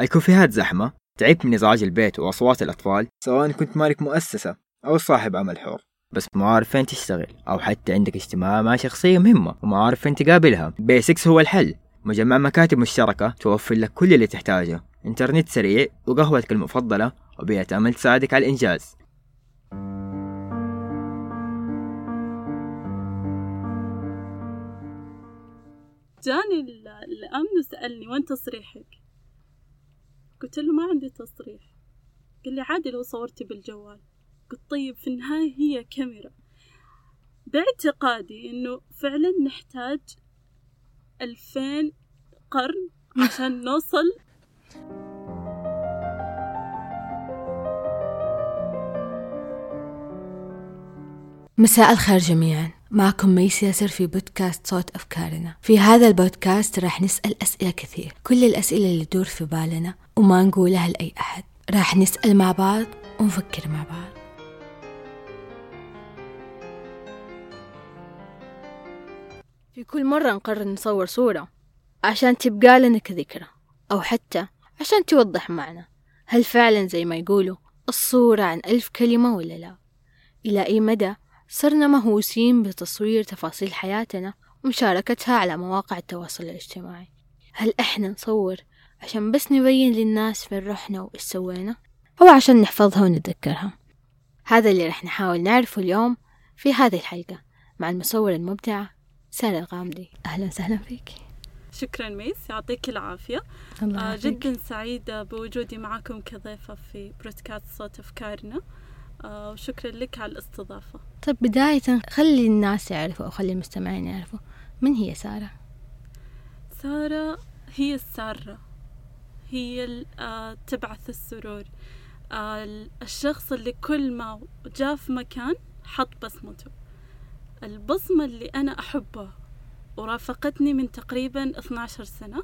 الكوفيهات زحمة؟ تعبت من إزعاج البيت وأصوات الأطفال؟ سواء كنت مالك مؤسسة أو صاحب عمل حر. بس ما عارف فين تشتغل أو حتى عندك اجتماع مع شخصية مهمة وما عارف فين تقابلها. بيسكس هو الحل. مجمع مكاتب مشتركة توفر لك كل اللي تحتاجه. إنترنت سريع وقهوتك المفضلة وبيئة أمل تساعدك على الإنجاز. جاني الأمن وسألني وين تصريحك؟ قلت له ما عندي تصريح. قال لي عادي لو صورتي بالجوال. قلت طيب في النهاية هي كاميرا. باعتقادي إنه فعلا نحتاج ألفين قرن عشان نوصل. مساء الخير جميعا. معكم ميس ياسر في بودكاست صوت أفكارنا. في هذا البودكاست راح نسأل أسئلة كثير. كل الأسئلة اللي تدور في بالنا وما نقولها لأي أحد. راح نسأل مع بعض ونفكر مع بعض. في كل مرة نقرر نصور صورة عشان تبقى لنا كذكرى أو حتى عشان توضح معنا هل فعلا زي ما يقولوا الصورة عن ألف كلمة ولا لا؟ إلى أي مدى صرنا مهووسين بتصوير تفاصيل حياتنا ومشاركتها على مواقع التواصل الاجتماعي؟ هل إحنا نصور عشان بس نبين للناس فين رحنا وإيش سوينا. أو عشان نحفظها ونتذكرها. هذا اللي رح نحاول نعرفه اليوم في هذه الحلقة مع المصورة المبدعة سارة الغامدي. أهلا وسهلا فيك. شكرا ميس يعطيك العافية. الله آه. جدا سعيدة بوجودي معكم كضيفة في بودكاست صوت أفكارنا. آه وشكرا لك على الاستضافة. طيب بداية خلي الناس يعرفوا أو خلي المستمعين يعرفوا من هي سارة؟ سارة هي السارة. هي آه تبعث السرور. آه ال- الشخص اللي كل ما جاء في مكان حط بصمته. البصمة اللي أنا أحبها ورافقتني من تقريبا 12 سنة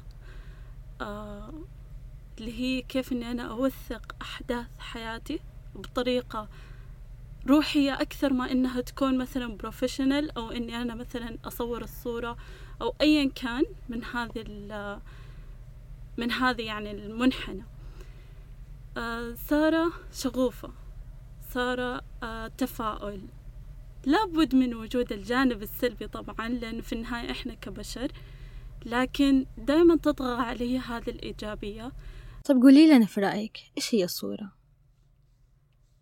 آه اللي هي كيف أني أنا أوثق أحداث حياتي بطريقة روحية أكثر ما إنها تكون مثلا بروفيشنال أو إني أنا مثلا أصور الصورة أو أيا كان من هذه من هذه يعني المنحنى. آه سارة شغوفة سارة آه تفاؤل. لابد من وجود الجانب السلبي طبعا لأنه في النهاية إحنا كبشر لكن دائما تطغى علي هذه الإيجابية. طيب قولي لنا في رأيك إيش هي الصورة؟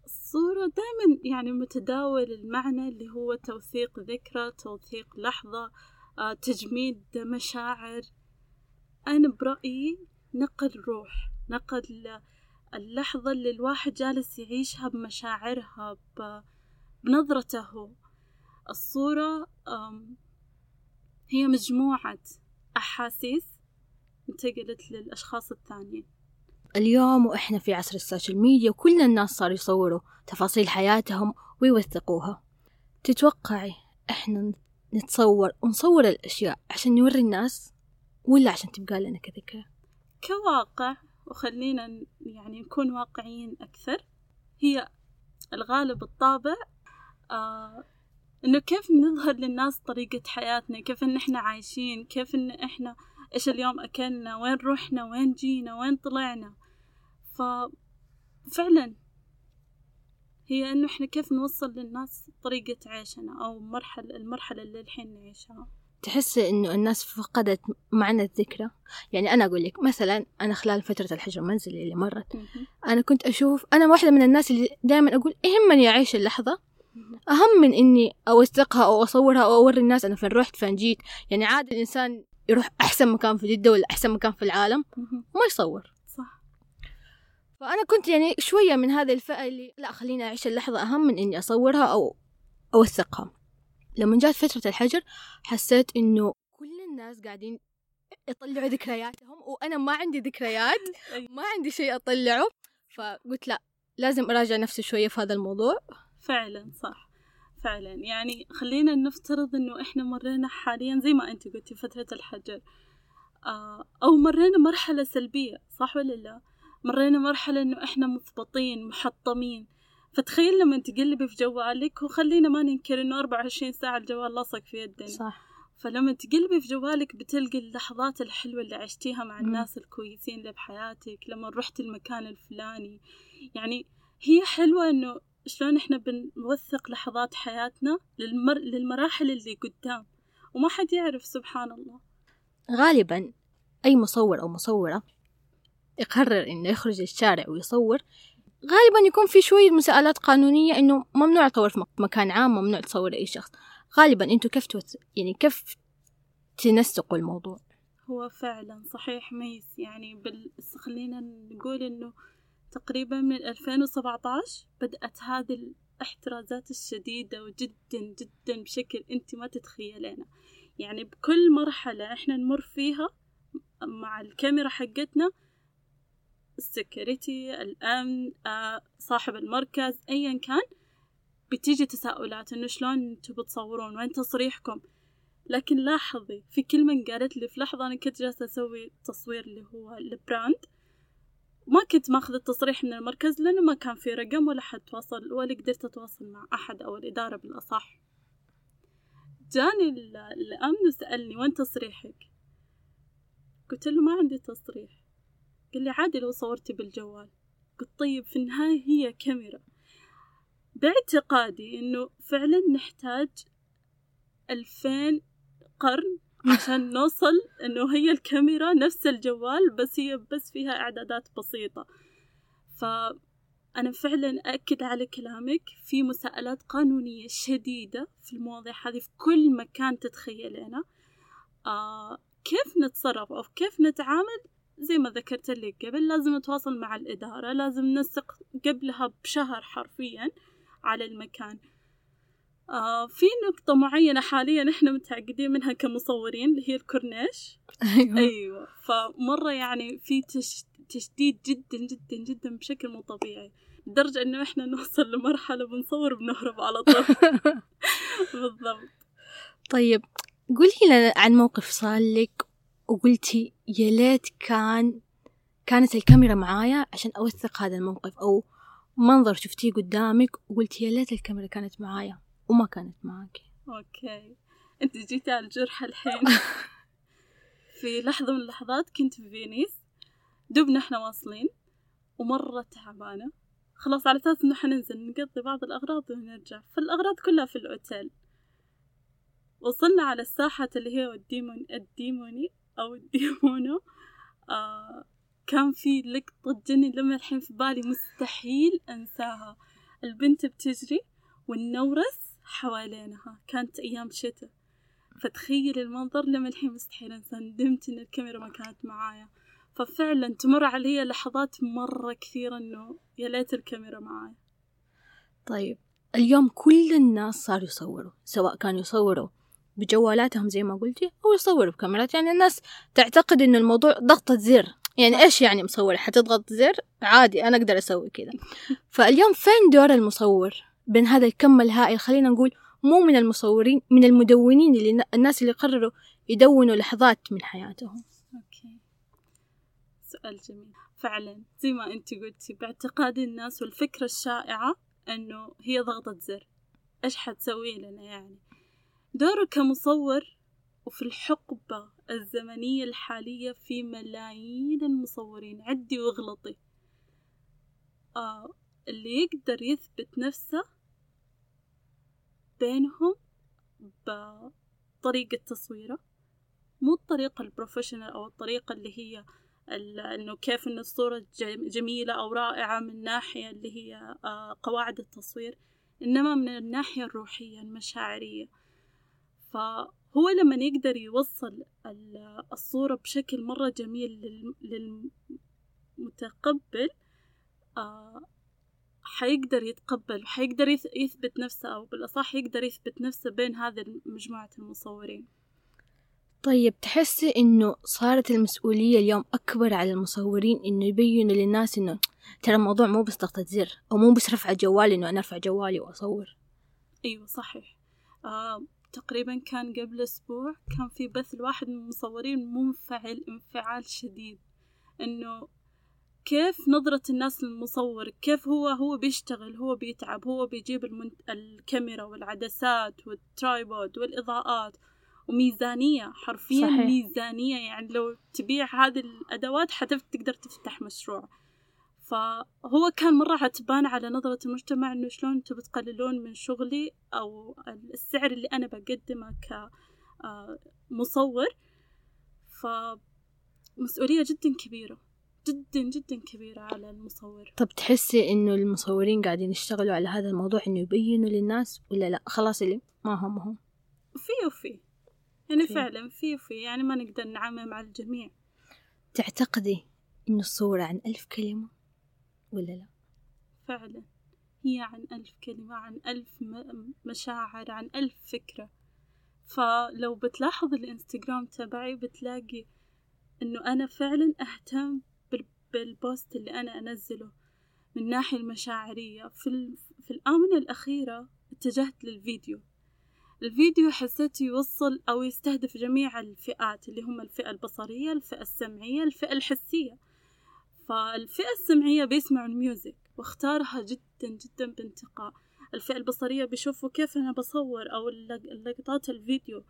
الصورة دائما يعني متداول المعنى اللي هو توثيق ذكرى توثيق لحظة آه، تجميد مشاعر. أنا برأيي نقل روح نقل اللحظة اللي الواحد جالس يعيشها بمشاعرها بنظرته. الصورة آم، هي مجموعة أحاسيس انتقلت للأشخاص الثانيين اليوم وإحنا في عصر السوشيال ميديا وكل الناس صاروا يصوروا تفاصيل حياتهم ويوثقوها. تتوقعي إحنا نتصور ونصور الأشياء عشان نوري الناس؟ ولا عشان تبقى لنا كذكرى؟ كواقع وخلينا يعني نكون واقعيين أكثر هي الغالب الطابع آه إنه كيف نظهر للناس طريقة حياتنا كيف إن إحنا عايشين كيف إن إحنا إيش اليوم أكلنا وين رحنا وين جينا وين طلعنا. ففعلا هي إنه إحنا كيف نوصل للناس طريقة عيشنا أو مرحلة المرحلة اللي الحين نعيشها. تحسي إنه الناس فقدت معنى الذكرى يعني أنا أقول لك مثلا أنا خلال فترة الحجر المنزلي اللي مرت. أنا كنت أشوف أنا واحدة من الناس اللي دائما أقول يهمني أعيش اللحظة. أهم من إني أوثقها أو أصورها أو أوري الناس أنا فين رحت فين جيت يعني عادي الإنسان يروح أحسن مكان في جدة ولا أحسن مكان في العالم. وما يصور صح فأنا كنت يعني شوية من هذه الفئة اللي لا خليني أعيش اللحظة أهم من إني أصورها أو أوثقها لما جات فترة الحجر حسيت إنه كل الناس قاعدين يطلعوا ذكرياتهم وأنا ما عندي ذكريات أي. ما عندي شيء أطلعه. فقلت لأ لازم أراجع نفسي شوية في هذا الموضوع. فعلا صح. فعلا. يعني خلينا نفترض إنه إحنا مرينا حاليا زي ما أنت قلتي فترة الحجر. آه أو مرينا مرحلة سلبية صح ولا لا؟ مرينا مرحلة إنه إحنا مثبطين محطمين. فتخيل لما تقلبي في جوالك وخلينا ما ننكر إنه 24 ساعة الجوال لصق في يدنا صح. فلما تقلبي في جوالك بتلقي اللحظات الحلوة اللي عشتيها مع. الناس الكويسين اللي بحياتك لما رحت المكان الفلاني. يعني هي حلوة إنه شلون إحنا بنوثق لحظات حياتنا للمر... للمراحل اللي قدام. وما حد يعرف سبحان الله. غالبا أي مصور أو مصورة يقرر إنه يخرج الشارع ويصور غالبا يكون في شوية مساءلات قانونية إنه ممنوع تصور في مك- مكان عام ممنوع تصور أي شخص. غالبا أنتوا كيف توث... يعني كيف تنسقوا الموضوع؟ هو فعلا صحيح Miss يعني بال... خلينا نقول إنه تقريبا من 2017 بدأت هذه الاحترازات الشديدة وجدا جدا بشكل أنت ما تتخيلينه. يعني بكل مرحلة إحنا نمر فيها مع الكاميرا حقتنا ال security الأمن آه، صاحب المركز أيا كان بتيجي تساؤلات إنه شلون أنتوا بتصورون وين تصريحكم؟ لكن لاحظي في كلمة قالت لي في لحظة أنا كنت جالسة أسوي تصوير اللي هو البراند ما كنت ماخذ التصريح من المركز لأنه ما كان في رقم ولا حد تواصل ولا قدرت أتواصل مع أحد أو الإدارة بالأصح. جاني ال- الأمن وسألني وين تصريحك؟ قلت له ما عندي تصريح. قال لي عادي لو صورتي بالجوال. قلت طيب في النهاية هي كاميرا. باعتقادي إنه فعلا نحتاج ألفين قرن عشان نوصل إنه هي الكاميرا نفس الجوال بس هي بس فيها إعدادات بسيطة. فأنا فعلا أأكد على كلامك في مساءلات قانونية شديدة في المواضيع هذه في كل مكان تتخيلينه. آه كيف نتصرف أو كيف نتعامل؟ زي ما ذكرت لك قبل لازم نتواصل مع الإدارة لازم ننسق قبلها بشهر حرفيا على المكان. آه في نقطة معينة حاليا إحنا متعقدين منها كمصورين اللي هي الكورنيش. أيوة. أيوه. فمرة يعني في تش... تشديد جدا جدا جدا بشكل مو طبيعي. لدرجة إنه إحنا نوصل لمرحلة بنصور بنهرب على طول. بالضبط. طيب قولي لنا عن موقف صار لك وقلتي يا ليت كان كانت الكاميرا معايا عشان أوثق هذا الموقف أو منظر شفتيه قدامك وقلتي يا ليت الكاميرا كانت معايا وما كانت معاك. okay. أنت جيتي على الجرح الحين. في لحظة من اللحظات كنت في فينيس دوبنا إحنا واصلين ومرة تعبانة خلاص على أساس إنه حننزل نقضي بعض الأغراض ونرجع. فالأغراض كلها في الأوتيل. وصلنا على الساحة اللي هي الديمون الديموني. أو الديمونو آه كان في لقطة تجنن لما الحين في بالي مستحيل أنساها. البنت بتجري والنورس حوالينها. كانت أيام شتاء. فتخيل المنظر لما الحين مستحيل أنسى ندمت إن الكاميرا ما كانت معايا. ففعلا تمر علي لحظات مرة كثيرة إنه يا ليت الكاميرا معايا. طيب اليوم كل الناس صاروا يصوروا سواء كانوا يصوروا بجوالاتهم زي ما قلتي أو يصوروا بكاميرات. يعني الناس تعتقد إنه الموضوع ضغطة زر. يعني إيش يعني مصور؟ حتضغط زر؟ عادي أنا أقدر أسوي كذا. فاليوم فين دور المصور بين هذا الكم الهائل؟ خلينا نقول مو من المصورين من المدونين اللي الناس اللي قرروا يدونوا لحظات من حياتهم. أوكي. سؤال جميل. فعلا زي ما أنت قلتي باعتقاد الناس والفكرة الشائعة أنه هي ضغطة زر. إيش حتسوي لنا يعني؟ دوره كمصور وفي الحقبة الزمنية الحالية في ملايين المصورين. عدي واغلطي. آه اللي يقدر يثبت نفسه بينهم بطريقة تصويره مو الطريقة البروفيشنال أو الطريقة اللي هي إنه كيف إن الصورة جميلة أو رائعة من ناحية اللي هي آه، قواعد التصوير إنما من الناحية الروحية المشاعرية. فهو لما يقدر يوصل ال- الصورة بشكل مرة جميل لل- للمتقبل آه، حيقدر يتقبل وحيقدر يث- يثبت نفسه أو بالأصح يقدر يثبت نفسه بين هذه مجموعة المصورين. طيب تحسي إنه صارت المسؤولية اليوم أكبر على المصورين إنه يبينوا للناس إنه ترى الموضوع مو بس ضغطة زر أو مو بس رفع جوالي إنه أنا أرفع جوالي وأصور؟ أيوة صحيح. آه تقريبا كان قبل أسبوع كان في بث لواحد من المصورين منفعل انفعال شديد إنه كيف نظرة الناس للمصور؟ كيف هو هو بيشتغل؟ هو بيتعب؟ هو بيجيب المنت... الكاميرا والعدسات والترايبود والإضاءات وميزانية حرفيا صحيح. ميزانية. يعني لو تبيع هذه الأدوات حتقدر تفتح مشروع. فهو كان مرة عتبان على نظرة المجتمع إنه شلون أنتوا بتقللون من شغلي أو السعر اللي أنا بقدمه كمصور فمسؤولية جدا كبيرة جدا جدا كبيرة على المصور. طب تحسي إنه المصورين قاعدين يشتغلوا على هذا الموضوع إنه يبينوا للناس ولا لا؟ خلاص اللي ما همهم في وفي. يعني في. فعلا في وفي. يعني ما نقدر نعمم على الجميع. تعتقدي إنه الصورة عن ألف كلمة؟ ولا لا؟ فعلا. هي عن ألف كلمة عن ألف مشاعر عن ألف فكرة. فلو بتلاحظ الإنستغرام تبعي بتلاقي إنه أنا فعلا بال- بالبوست اللي أنا أنزله من الناحية المشاعرية. في, في الآونة الأخيرة اتجهت للفيديو. الفيديو حسيت يوصل أو يستهدف جميع الفئات اللي هم الفئة البصرية الفئة السمعية الفئة الحسية. فالفئة السمعية بيسمعوا ال music واختارها جدا جدا بانتقاء. الفئة البصرية بيشوفوا كيف أنا بصور أو اللق- اللقطات الفيديو.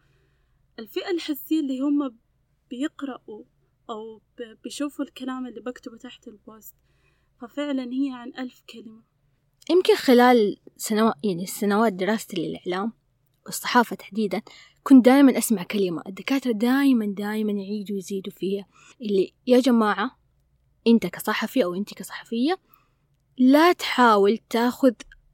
الفئة الحسية اللي هم بيقرأوا أو بيشوفوا الكلام اللي بكتبه تحت ال post ففعلا هي عن ألف كلمة. يمكن خلال سنوات يعني سنوات دراستي للإعلام والصحافة تحديدا كنت دائما أسمع كلمة. الدكاترة دائما دائما يعيدوا ويزيدوا فيها. اللي يا جماعة أنت كصحفي أو أنت كصحفية لا تحاول تاخذ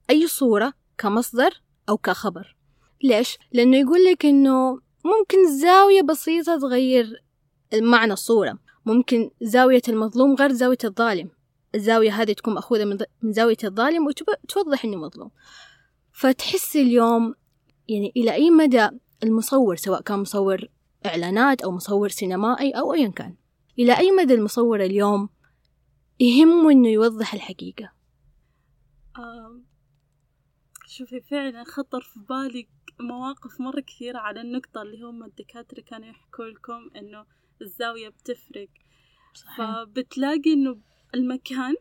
أي صورة كمصدر أو كخبر. ليش؟ لأنه يقول لك إنه ممكن زاوية بسيطة تغير معنى الصورة. ممكن زاوية المظلوم غير زاوية الظالم. الزاوية هذه تكون مأخوذة من, زاوية الظالم وتوضح إنه مظلوم. فتحس اليوم يعني إلى أي مدى المصور سواء كان مصور إعلانات أو مصور سينمائي أو أيا كان. إلى أي مدى المصور اليوم يهمه إنه يوضح الحقيقة. شوفي فعلا خطر في بالي مواقف مرة كثيرة على النقطة اللي هم الدكاترة كانوا يحكوا لكم إنه الزاوية بتفرق. فبتلاقي إنه المكان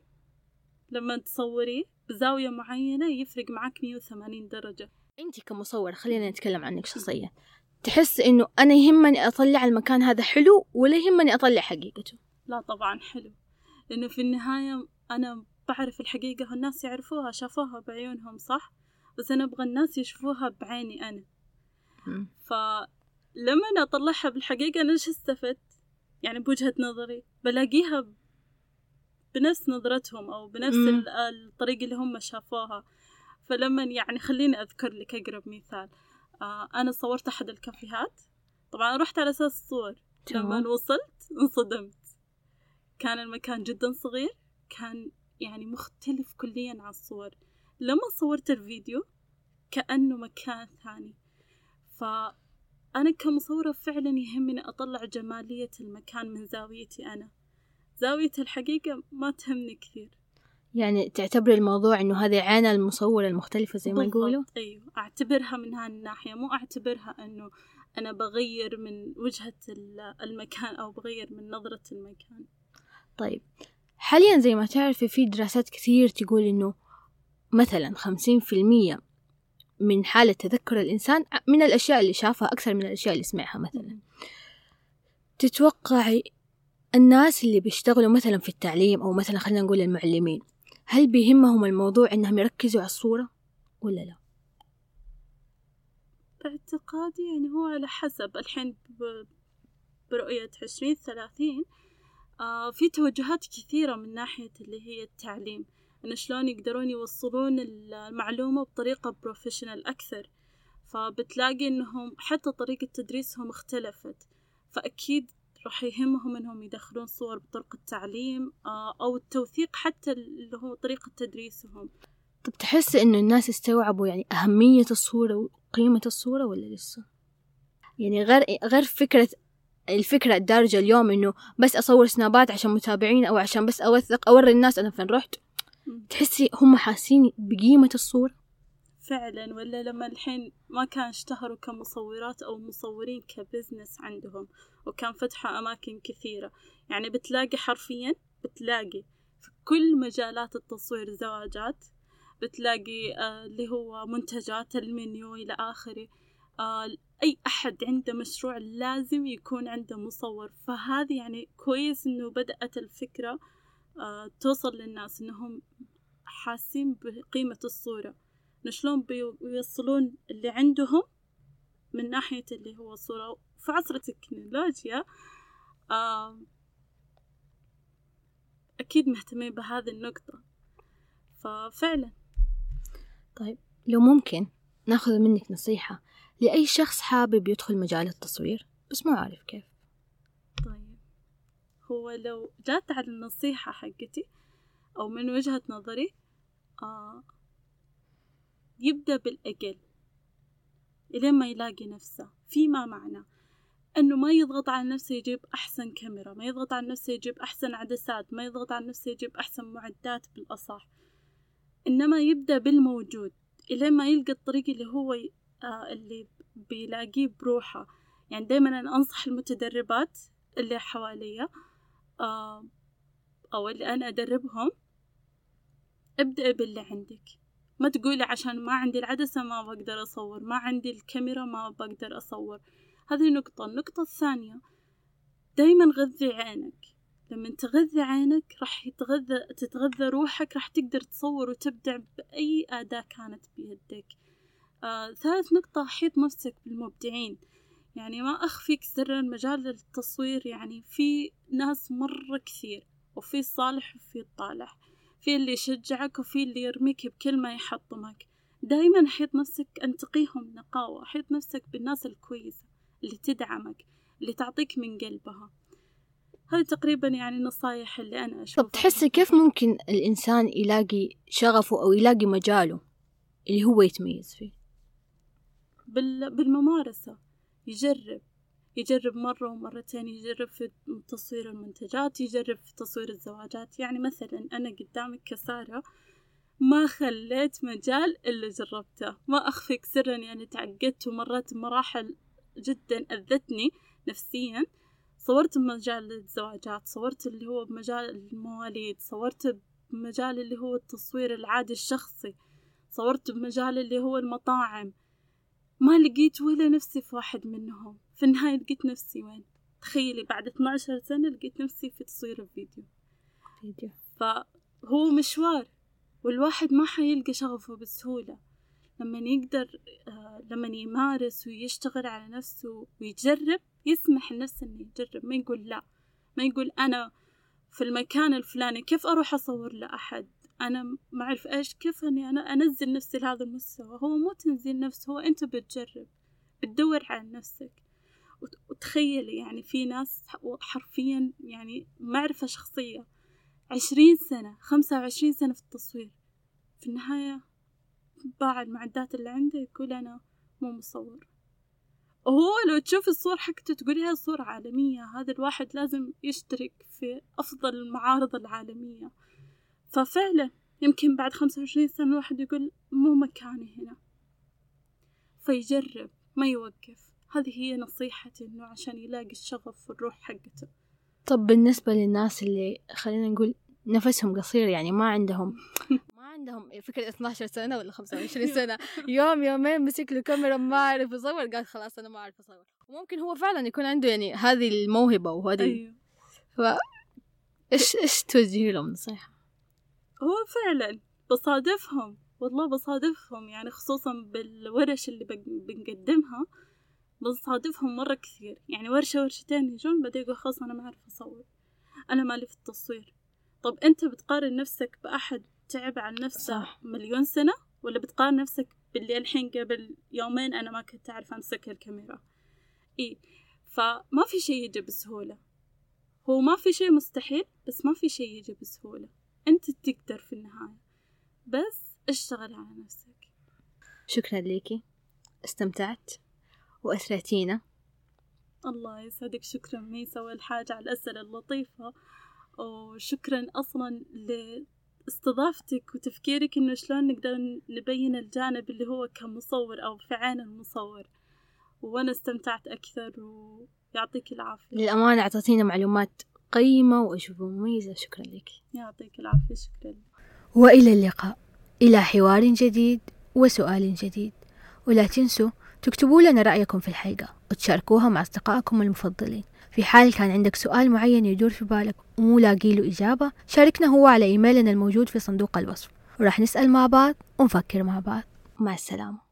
لما تصوريه بزاوية معينة يفرق معك 180 درجة. أنت كمصور خلينا نتكلم عنك شخصيا تحس إنه أنا يهمني أطلع المكان هذا حلو ولا يهمني أطلع حقيقته؟ لا طبعا حلو. لأنه في النهاية أنا بعرف الحقيقة الناس يعرفوها شافوها بعيونهم صح؟ بس أنا أبغى الناس يشوفوها بعيني أنا. فلما أنا أطلعها بالحقيقة أنا إيش استفدت؟ يعني بوجهة نظري بلاقيها بنفس نظرتهم أو بنفس الطريقة اللي هم شافوها. فلما يعني خليني أذكر لك أقرب مثال. آه أنا صورت أحد الكافيهات. طبعا رحت على أساس الصور لما. وصلت انصدمت. كان المكان جدا صغير كان يعني مختلف كليا عن الصور. لما صورت الفيديو كأنه مكان ثاني. فأنا كمصورة فعلا يهمني أطلع جمالية المكان من زاويتي أنا. زاوية الحقيقة ما تهمني كثير. يعني تعتبر الموضوع إنه هذه عين المصور المختلفة زي ما يقولوا؟ أيوة. أعتبرها من هالناحية مو أعتبرها أنه أنا بغير من وجهة ال- المكان أو بغير من نظرة المكان. طيب حاليا زي ما تعرفي في دراسات كثير تقول إنه مثلا خمسين في المية من حالة تذكر الإنسان من الأشياء اللي شافها أكثر من الأشياء اللي سمعها مثلا تتوقعي الناس اللي بيشتغلوا مثلا في التعليم أو مثلا خلينا نقول المعلمين هل بيهمهم الموضوع إنهم يركزوا على الصورة ولا لا؟ باعتقادي يعني هو على حسب الحين برؤية عشرين ثلاثين آه في توجهات كثيرة من ناحية اللي هي التعليم إنه شلون يقدرون يوصلون المعلومة بطريقة بروفيشنال أكثر. فبتلاقي إنهم حتى طريقة تدريسهم اختلفت. فأكيد راح يهمهم إنهم يدخلون صور بطرق التعليم آه أو التوثيق حتى اللي هو طريقة تدريسهم. طب تحس إنه الناس استوعبوا يعني أهمية الصورة وقيمة الصورة ولا لسه؟ يعني غير غير فكرة الفكرة الدارجة اليوم إنه بس أصور سنابات عشان متابعين أو عشان بس أوثق أوري الناس أنا فين رحت. تحسي هم حاسين بقيمة الصورة؟ فعلا ولا لما الحين ما كان اشتهروا كمصورات أو مصورين كبزنس عندهم وكان فتحوا أماكن كثيرة. يعني بتلاقي حرفيا بتلاقي في كل مجالات التصوير زواجات بتلاقي آه اللي هو منتجات المنيو إلى آخره. أي أحد عنده مشروع لازم يكون عنده مصور. فهذه يعني كويس إنه بدأت الفكرة آه توصل للناس إنهم حاسين بقيمة الصورة. إنه شلون بيوصلون اللي عندهم من ناحية اللي هو الصورة في عصر التكنولوجيا آه أكيد مهتمين بهذه النقطة. ففعلا. طيب لو ممكن ناخذ منك نصيحة لأي شخص حابب يدخل مجال التصوير؟ بس مو عارف كيف. طيب. هو لو جات على النصيحة حقتي أو من وجهة نظري آه يبدأ بالأقل إلين ما يلاقي نفسه فيما معنى؟ إنه ما يضغط على نفسه يجيب أحسن كاميرا ما يضغط على نفسه يجيب أحسن عدسات ما يضغط على نفسه يجيب أحسن معدات بالأصح. إنما يبدأ بالموجود الين ما يلقى الطريق اللي هو اللي بيلاقيه بروحه. يعني دايما أنا أنصح المتدربات اللي حواليا آه أو اللي أنا أدربهم ابدأ باللي عندك. ما تقولي عشان ما عندي العدسة ما بقدر أصور ما عندي الكاميرا ما بقدر أصور. هذه نقطة. النقطة الثانية دايما غذي عينك. لما تغذي عينك راح تتغذى روحك راح تقدر تصور وتبدع بأي أداة كانت بيدك. آه، ثالث نقطة حيط نفسك بالمبدعين. يعني ما أخفيك سرا مجال التصوير يعني في ناس مرة كثير وفي الصالح وفي الطالح في اللي يشجعك وفي اللي يرميك بكلمة يحطمك. دايما حيط نفسك أن تقيهم نقاوة. حيط نفسك بالناس الكويسة اللي تدعمك اللي تعطيك من قلبها. هذه تقريبا يعني النصايح اللي أنا أشوفها. طب تحسي كيف ممكن الإنسان يلاقي شغفه أو يلاقي مجاله اللي هو يتميز فيه. بالممارسة. يجرب. يجرب مرة ومرتين يجرب في تصوير المنتجات يجرب في تصوير الزواجات. يعني مثلا أنا قدامك كسارة ما خليت مجال إلا جربته. ما أخفيك سرا يعني تعقدت ومرت بمراحل جدا أذتني نفسيا. صورت بمجال الزواجات صورت اللي هو بمجال المواليد صورت بمجال اللي هو التصوير العادي الشخصي صورت بمجال اللي هو المطاعم. ما لقيت ولا نفسي في واحد منهم. في النهاية لقيت نفسي وين؟ تخيلي بعد 12 سنة لقيت نفسي في تصوير الفيديو فيديو. فهو مشوار والواحد ما حيلقى شغفه بسهولة. لما يقدر آه لما يمارس ويشتغل على نفسه ويجرب يسمح لنفسه إنه يجرب. ما يقول لا. ما يقول أنا في المكان الفلاني كيف أروح أصور لأحد؟ أنا ما أعرف إيش كيف إني أنا أنزل نفسي لهذا المستوى. هو مو تنزيل نفس هو أنت بتجرب بتدور على نفسك. وتخيلي يعني في ناس حرفيا يعني معرفة شخصية. عشرين سنة خمسة وعشرين سنة في التصوير. في النهاية باع المعدات اللي عنده يقول أنا مو مصور. وهو لو تشوف الصور حقته تقولي هاي صورة عالمية. هذا الواحد لازم يشترك في أفضل المعارض العالمية. ففعلا يمكن بعد خمسة وعشرين سنة الواحد يقول مو مكاني هنا فيجرب ما يوقف هذه هي نصيحتي إنه عشان يلاقي الشغف والروح حقته طب بالنسبة للناس اللي خلينا نقول نفسهم قصير يعني ما عندهم ما عندهم فكرة 12 سنة ولا 25 سنة يوم يومين مسك له كاميرا ما عارف يصور قال خلاص أنا ما أعرف أصور وممكن هو فعلا يكون عنده يعني هذه الموهبة وهذه أيوه. ف إيش إيش توجهي لهم نصيحة؟ هو فعلا بصادفهم والله بصادفهم يعني خصوصا بالورش اللي بنقدمها بنصادفهم مرة كثير. يعني ورشة ورشتين يجون بعدين يقول خلاص أنا ما أعرف أصور. أنا مالي في التصوير. طب أنت بتقارن نفسك بأحد تعب عن نفسه صح. مليون سنة ولا بتقارن نفسك باللي الحين قبل يومين أنا ما كنت أعرف أمسك الكاميرا؟ إيه فما في شي يجي بسهولة. هو ما في شي مستحيل بس ما في شي يجي بسهولة. أنت تقدر في النهاية. بس اشتغل على نفسك. شكرا ليكي. استمتعت. وأسرتينا الله يسعدك. شكرا ميسا. أول حاجة على الأسئلة اللطيفة. وشكرا أصلا لاستضافتك وتفكيرك إنه شلون نقدر نبين الجانب اللي هو كمصور أو في عين المصور. وأنا استمتعت أكثر. ويعطيك العافية. للأمانة أعطيتينا معلومات قيمة وأشوفها مميزة. شكرا لك. يعطيك العافية. شكرا. وإلى اللقاء. إلى حوار جديد وسؤال جديد. ولا تنسوا تكتبوا لنا رأيكم في الحلقة وتشاركوها مع أصدقائكم المفضلين. في حال كان عندك سؤال معين يدور في بالك ومو لاقي له إجابة شاركنا هو على إيميلنا الموجود في صندوق الوصف. وراح نسأل مع بعض ونفكر مع بعض. مع السلامة.